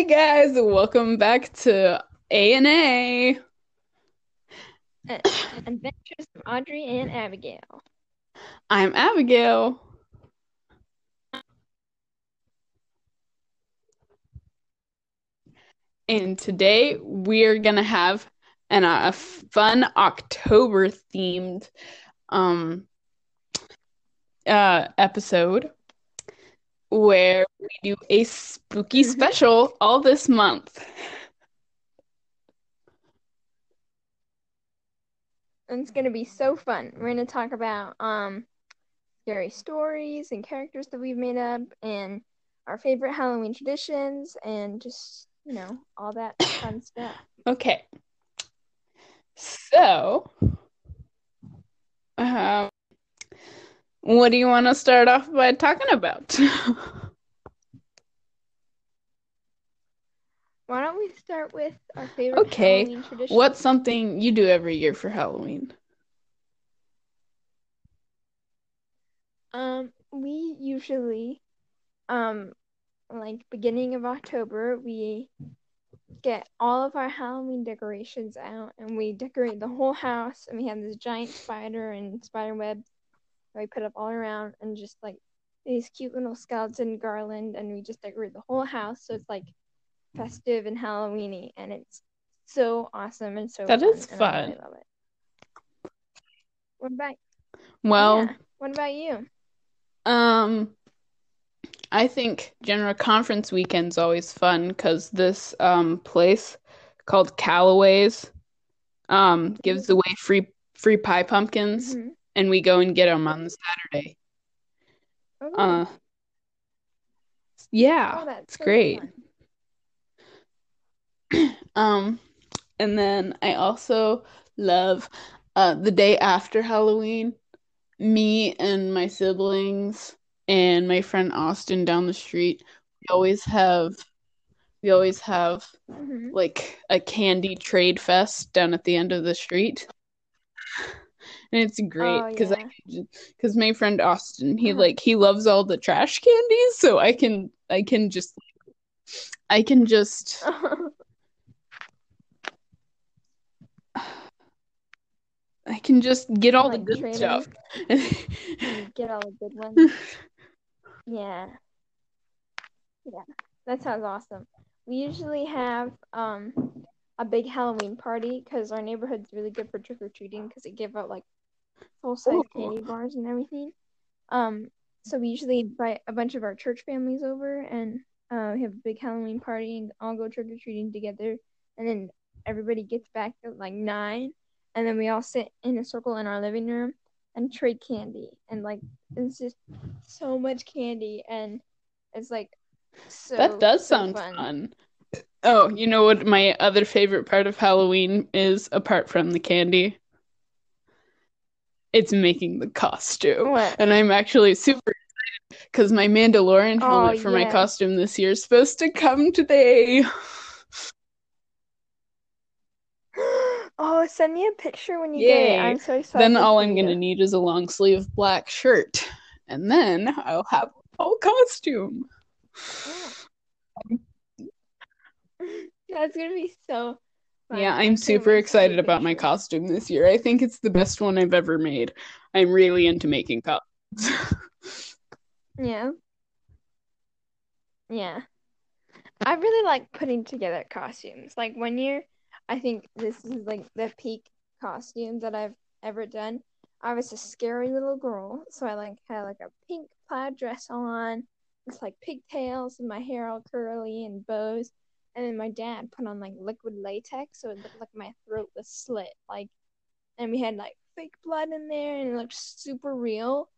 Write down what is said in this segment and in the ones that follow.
Hey guys, welcome back to A and A. Adventures of Audrey and Abigail. I'm Abigail. And today we're gonna have an, a fun October themed um uh episode where we do a spooky special all this month. And it's gonna be so fun. We're gonna talk about um scary stories and characters that we've made up and our favorite Halloween traditions and just, you know, all that fun stuff. Okay. So, um, what do you want to start off by talking about? Why don't we start with our favorite Okay, Halloween tradition? What's something you do every year for Halloween? Um, we usually, um, like beginning of October, we get all of our Halloween decorations out and we decorate the whole house and we have this giant spider and spider web we put up all around and just like these cute little skeleton garland and we just decorate the whole house so it's like festive and Halloweeny and it's so awesome and so That fun, is and I really love it. What about Well, yeah, what about you? um, I think General Conference weekend's always fun because this um place called Callaway's um gives away free free pie pumpkins, Mhm. And we go and get them on the Saturday. Oh, Uh, yeah, oh, that's it's so great. Um, and then I also love uh the day after Halloween. Me and my siblings and my friend Austin down the street, we always have we always have Mhm. like a candy trade fest down at the end of the street. And it's great Oh because I yeah. because my friend Austin, he Uh-huh. like he loves all the trash candies, so I can I can just I can just I can just get all the good trade stuff. Get all the good ones. Yeah. Yeah. That sounds awesome. We usually have um a big Halloween party because our neighborhood's really good for trick or treating because they give out like full size candy bars and everything. Um, so we usually invite a bunch of our church families over and uh, we have a big Halloween party and all go trick or treating together. And then everybody gets back at like nine, and then we all sit in a circle in our living room and trade candy. And like it's just so much candy, and it's like so That does so sound fun. fun. Oh, you know what my other favorite part of Halloween is apart from the candy? It's making the costume. What? And I'm actually super excited because my Mandalorian Oh, helmet for my costume this year is supposed to come today. Oh, send me a picture when you get it. I'm so excited. Then all I'm gonna need is a long sleeve black shirt. And then I'll have a whole costume. That's gonna be so. Yeah, I'm super wait to see excited about my costume this year. I think it's the best one I've ever made. I'm really into making costumes. Yeah. Yeah. I really like putting together costumes. Like one year, I think this is like the peak costume that I've ever done. I was a scary little girl, so I like had like a pink plaid dress on with like pigtails and my hair all curly and bows. And then my dad put on like liquid latex, so it looked like my throat was slit. Like, and we had like fake blood in there, and it looked super real,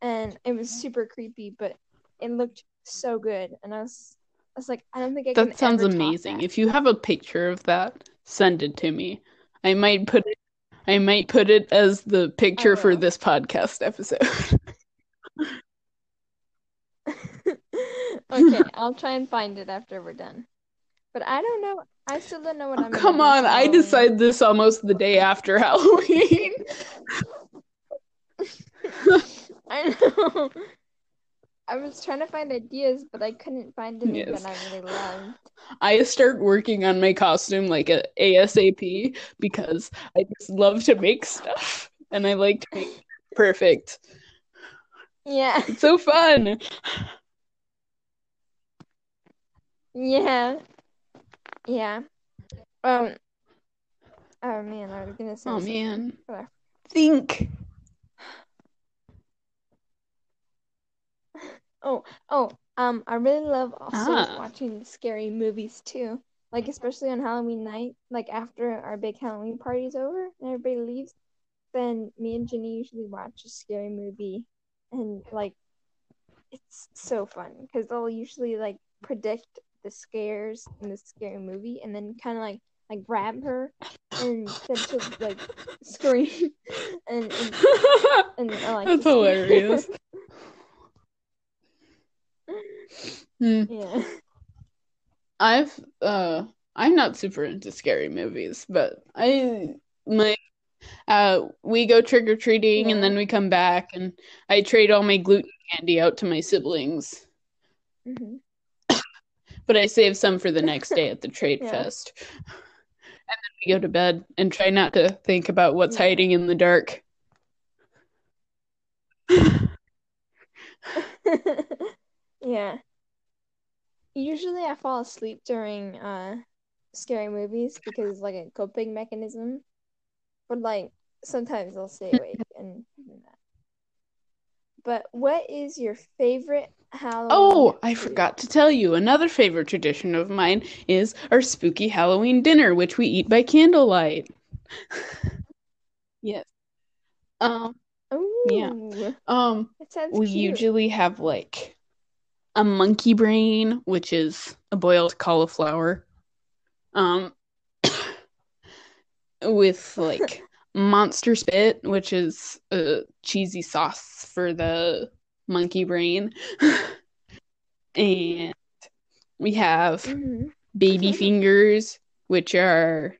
and it was super creepy, but it looked so good. And I was, I was like, I don't think I can That sounds amazing. that. If you have a picture of that, send it to me. I might put it I might put it as the picture for this podcast episode. okay, I'll try and find it after we're done. But I don't know. I still don't know what Oh, I'm come on, I oh, Halloween. decide this almost the day after Halloween. I know. I was trying to find ideas, but I couldn't find any Yes. that I really loved. I start working on my costume like a ASAP because I just love to make stuff and I like to make perfect. Yeah, It's so fun. yeah, yeah. Um. Oh man, I was gonna say. Oh something, man. Think. Oh, oh. Um, I really love also Ah. watching scary movies too. Like especially on Halloween night, like after our big Halloween party's over and everybody leaves, then me and Jenny usually watch a scary movie, and like it's so fun because they'll usually like predict the scares in the scary movie and then kind of like like grab her and then she'll like scream and and, and I like That's hilarious. Hmm. yeah. I've uh I'm not super into scary movies, but I my uh we go trick or treating and then we come back and I trade all my gluten candy out to my siblings, hmm but I save some for the next day at the trade Yeah. fest. And then we go to bed and try not to think about what's Yeah. hiding in the dark. yeah. Usually I fall asleep during uh scary movies because it's like a coping mechanism. But like sometimes I'll stay awake and do that. But what is your favorite Halloween? Oh, I forgot to tell you, another favorite tradition of mine is our spooky Halloween dinner, which we eat by candlelight. Yes. Um, Yeah. Um, we cute. usually have like a monkey brain, which is a boiled cauliflower, um, with like monster spit, which is a cheesy sauce for the monkey brain, and we have Mhm. baby fingers, which are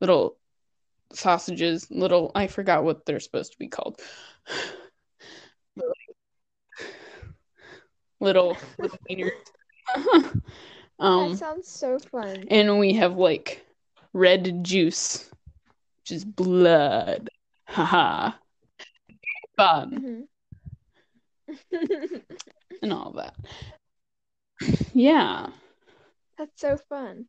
little sausages, little, I forgot what they're supposed to be called. Little, little fingers. That um, sounds so fun. and we have like red juice, which is blood. Haha. Fun Mhm. and all that. Yeah. That's so fun.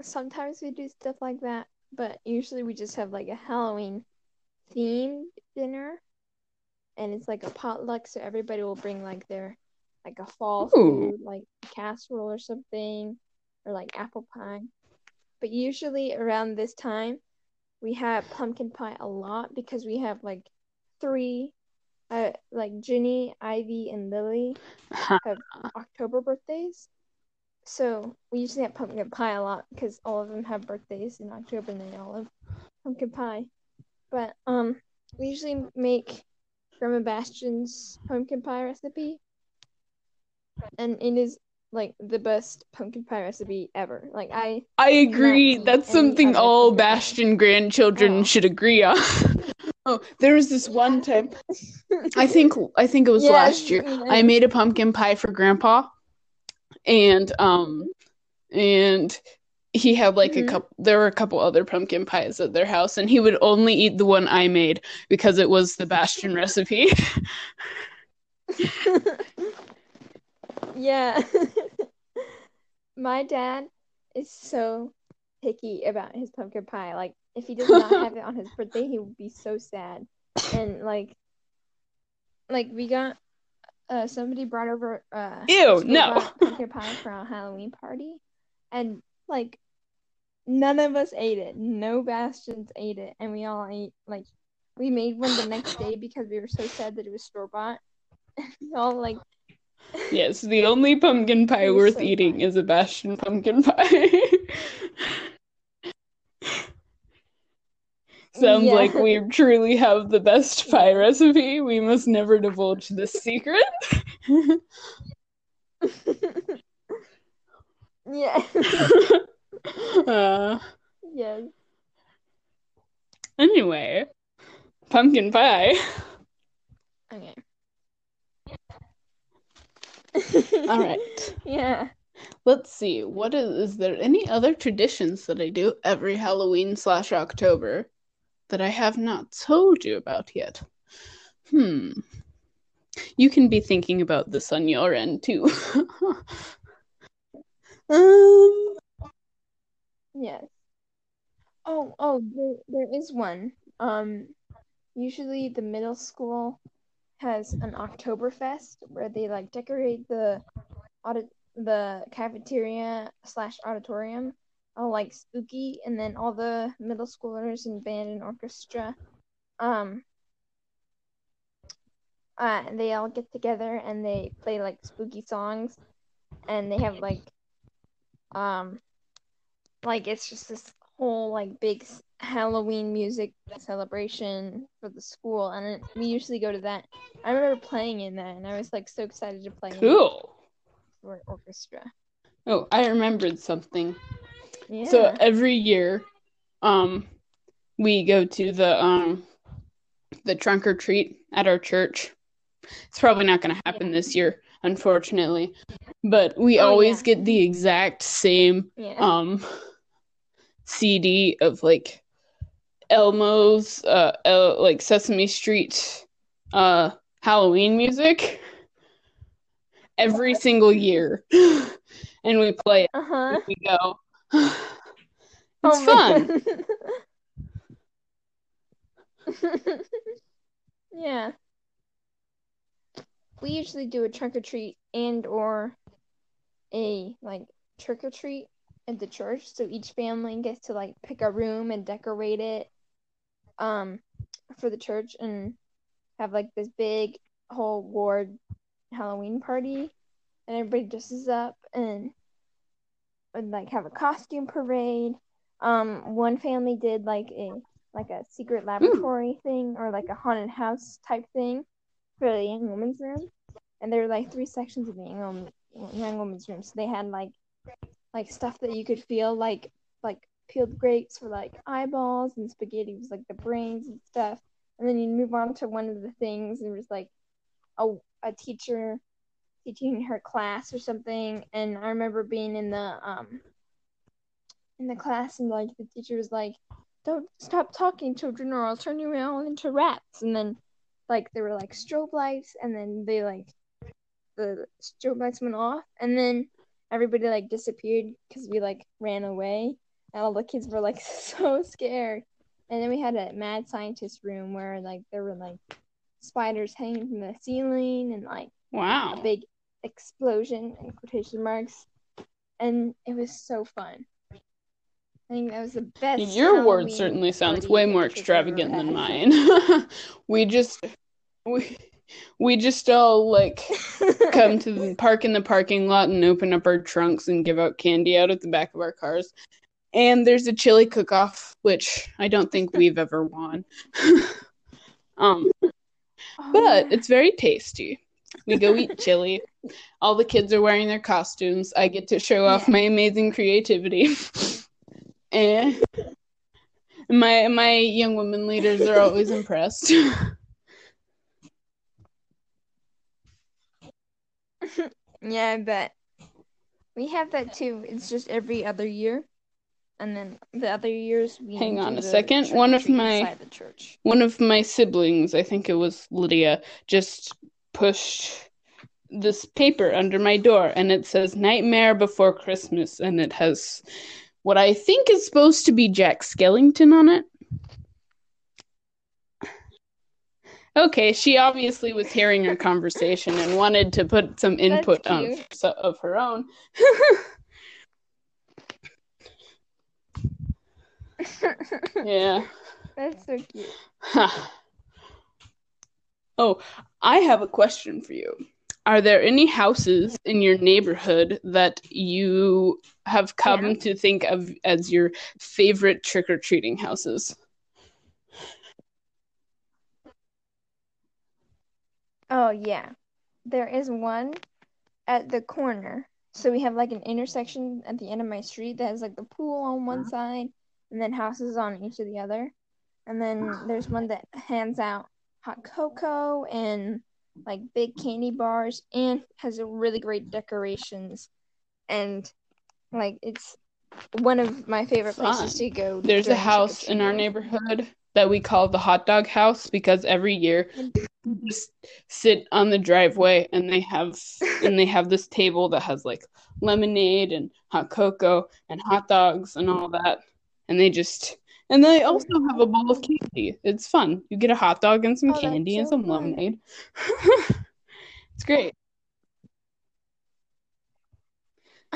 Sometimes we do stuff like that, but usually we just have like a Halloween themed dinner, and it's like a potluck, so everybody will bring like their like a fall Ooh. food, like casserole or something, or like apple pie. But usually around this time, we have pumpkin pie a lot because we have like three, uh, like Ginny, Ivy, and Lily have October birthdays. So we usually have pumpkin pie a lot because all of them have birthdays in October and they all have pumpkin pie. But um we usually make Grandma Bastion's pumpkin pie recipe. And it is like the best pumpkin pie recipe ever. Like I I agree. That's something all. Bastion grandchildren Oh. should agree on. oh, there was this one time. I think I think it was Yes, last year. I made a pumpkin pie for Grandpa, and um, and he had like Mhm. a couple. There were a couple other pumpkin pies at their house, and he would only eat the one I made because it was the Bastion recipe. yeah. My dad is so picky about his pumpkin pie. Like, if he does not have it on his birthday, he would be so sad. And like, like we got, uh, somebody brought over uh Ew, no. pumpkin pie for our Halloween party, and like, none of us ate it. No Bastions ate it, and we all ate like, we made one the next day because we were so sad that it was store bought. we all like yes, the only pumpkin pie worth so eating fun. is a Bastion pumpkin pie. Sounds Yeah. like we truly have the best pie recipe. We must never divulge this secret. yeah. uh, yes. anyway, pumpkin pie. Okay. All right. Yeah. Let's see. What is is there any other traditions that I do every Halloween slash October that I have not told you about yet? Hmm. You can be thinking about this on your end too. um. Yes. Oh, oh, there, there is one. Um, usually the middle school has an Oktoberfest where they like decorate the audit the cafeteria slash auditorium all like spooky, and then all the middle schoolers and band and orchestra, um, uh, they all get together and they play like spooky songs, and they have like, um, like it's just this whole like big Halloween music celebration for the school, and it, we usually go to that. I remember playing in that, and I was like so excited to play. Cool. For orchestra. Oh, I remembered something. Yeah. So every year, um, we go to the um the trunk or treat at our church. It's probably not going to happen Yeah. this year, unfortunately, but we Oh, always yeah. get the exact same um CD of like Elmo's uh El- like Sesame Street uh Halloween music every single year. and we play it uh huh. and we go. It's fun. fun. yeah. We usually do a trunk or treat and or a like trick or treat at the church. So each family gets to like pick a room and decorate it um for the church and have like this big whole ward Halloween party and everybody dresses up and would like have a costume parade. Um, one family did like a like a secret laboratory thing or like a haunted house type thing for the young woman's room, and there were like three sections of the young young woman's room. So they had like like stuff that you could feel like like peeled grapes for like eyeballs and spaghetti was like the brains and stuff. And then you move on to one of the things and it was like a a teacher teaching her class or something. And I remember being in the um in the class and like the teacher was like don't stop talking children or I'll turn you all into rats. And then like there were like strobe lights and then they like the strobe lights went off. And then everybody like disappeared because we like ran away and all the kids were like so scared. And then we had a mad scientist room where like there were like spiders hanging from the ceiling and like wow. a big explosion in quotation marks. And it was so fun. I think that was the best Your word certainly sounds way more the church I've extravagant than mine. we just we we just all like come to the park in the parking lot and open up our trunks and give out candy out at the back of our cars. And there's a chili cook off, which I don't think we've ever won. um, Oh, but yeah. it's very tasty. We go eat chili. All the kids are wearing their costumes. I get to show off Yeah. my amazing creativity. and my my young women leaders are always impressed. yeah i bet we have that too it's just every other year and then the other years we Hang on a second. One of my- the church One of my siblings, I think it was Lydia, just pushed this paper under my door and it says Nightmare Before Christmas and it has what I think is supposed to be Jack Skellington on it. Okay, she obviously was hearing our conversation and wanted to put some input on so, of her own. yeah. that's so cute oh, I have a question for you. Are there any houses in your neighborhood that you have come Yeah. to think of as your favorite trick or treating houses? Oh yeah. There is one at the corner. So we have like an intersection at the end of my street that has like the pool on one uh-huh. side and then houses on each of the other. And then there's one that hands out hot cocoa and like big candy bars and has a really great decorations and like it's one of my favorite places to go. There's a house in our neighborhood that we call the hot dog house because every year you just sit on the driveway and they have and they have this table that has like lemonade and hot cocoa and hot dogs and all that and they just and they also have a bowl of candy. It's fun. You get a hot dog and some Oh, candy and some fun. lemonade. it's great.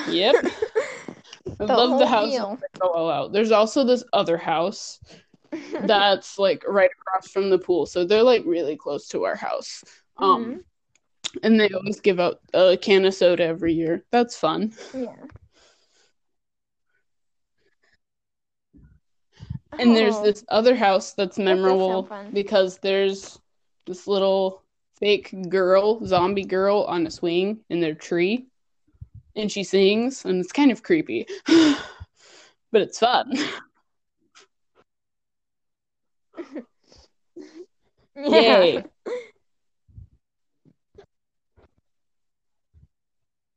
Yep. I love the house Go Out. There's also this other house that's like right across from the pool. So they're like really close to our house. Um Mhm. and they always give out a can of soda every year. That's fun. Yeah. And there's Oh, this other house that's memorable fun. because there's this little fake girl, zombie girl on a swing in their tree. And she sings, and it's kind of creepy. but it's fun. Yeah. Yay.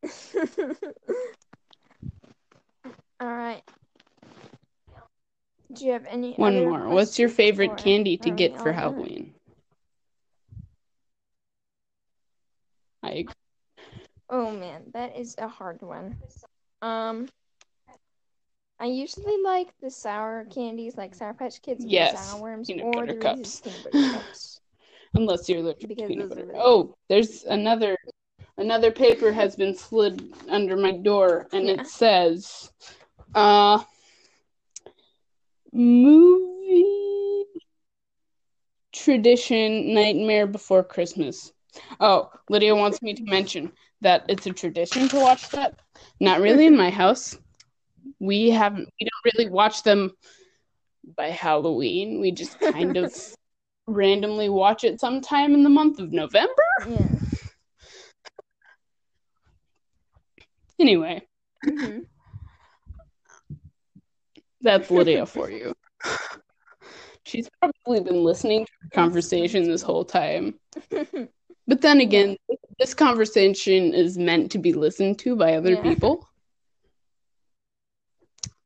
All right. Do you have any One more. What's your favorite candy to get for? Halloween? I agree. Oh man, that is a hard one. Um, I usually like the sour candies, like Sour Patch Kids Yes, sour worms, peanut or butter cups. Peanut butter cups. Unless you're allergic to peanut butter. really Oh, there's another another paper has been slid under my door and Yeah. it says uh movie tradition Nightmare Before Christmas. Oh, Lydia wants me to mention that it's a tradition to watch that. Not really in my house. We haven't we don't really watch them by Halloween. We just kind of randomly watch it sometime in the month of November. Yeah. Anyway, hmm that's Lydia for you. She's probably been listening to our conversation this whole time. But then again, this conversation is meant to be listened to by other Yeah. people.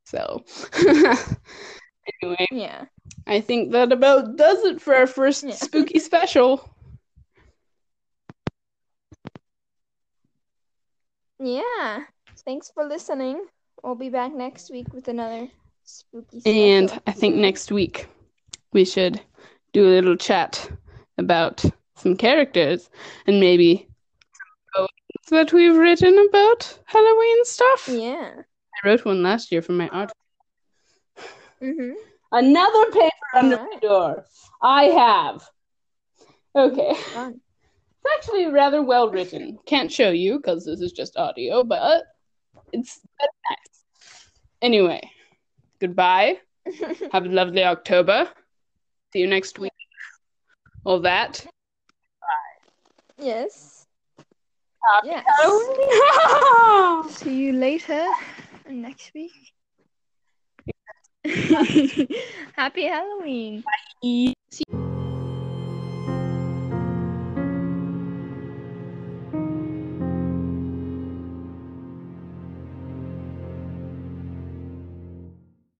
So, anyway, Yeah. I think that about does it for our first Yeah. spooky special. Yeah. Thanks for listening. We'll be back next week with another spooky special. And I think next week we should do a little chat about some characters and maybe some poems that we've written about Halloween stuff. Yeah. I wrote one last year for my art. Mm-hmm. Another paper under my Alright. door. I have. Okay. Fun. It's actually rather well written. Can't show you because this is just audio, but it's nice. Anyway, goodbye. Have a lovely October. See you next week. All that. yes. Happy Yes. Halloween. See you later next week. Happy Halloween. Bye. See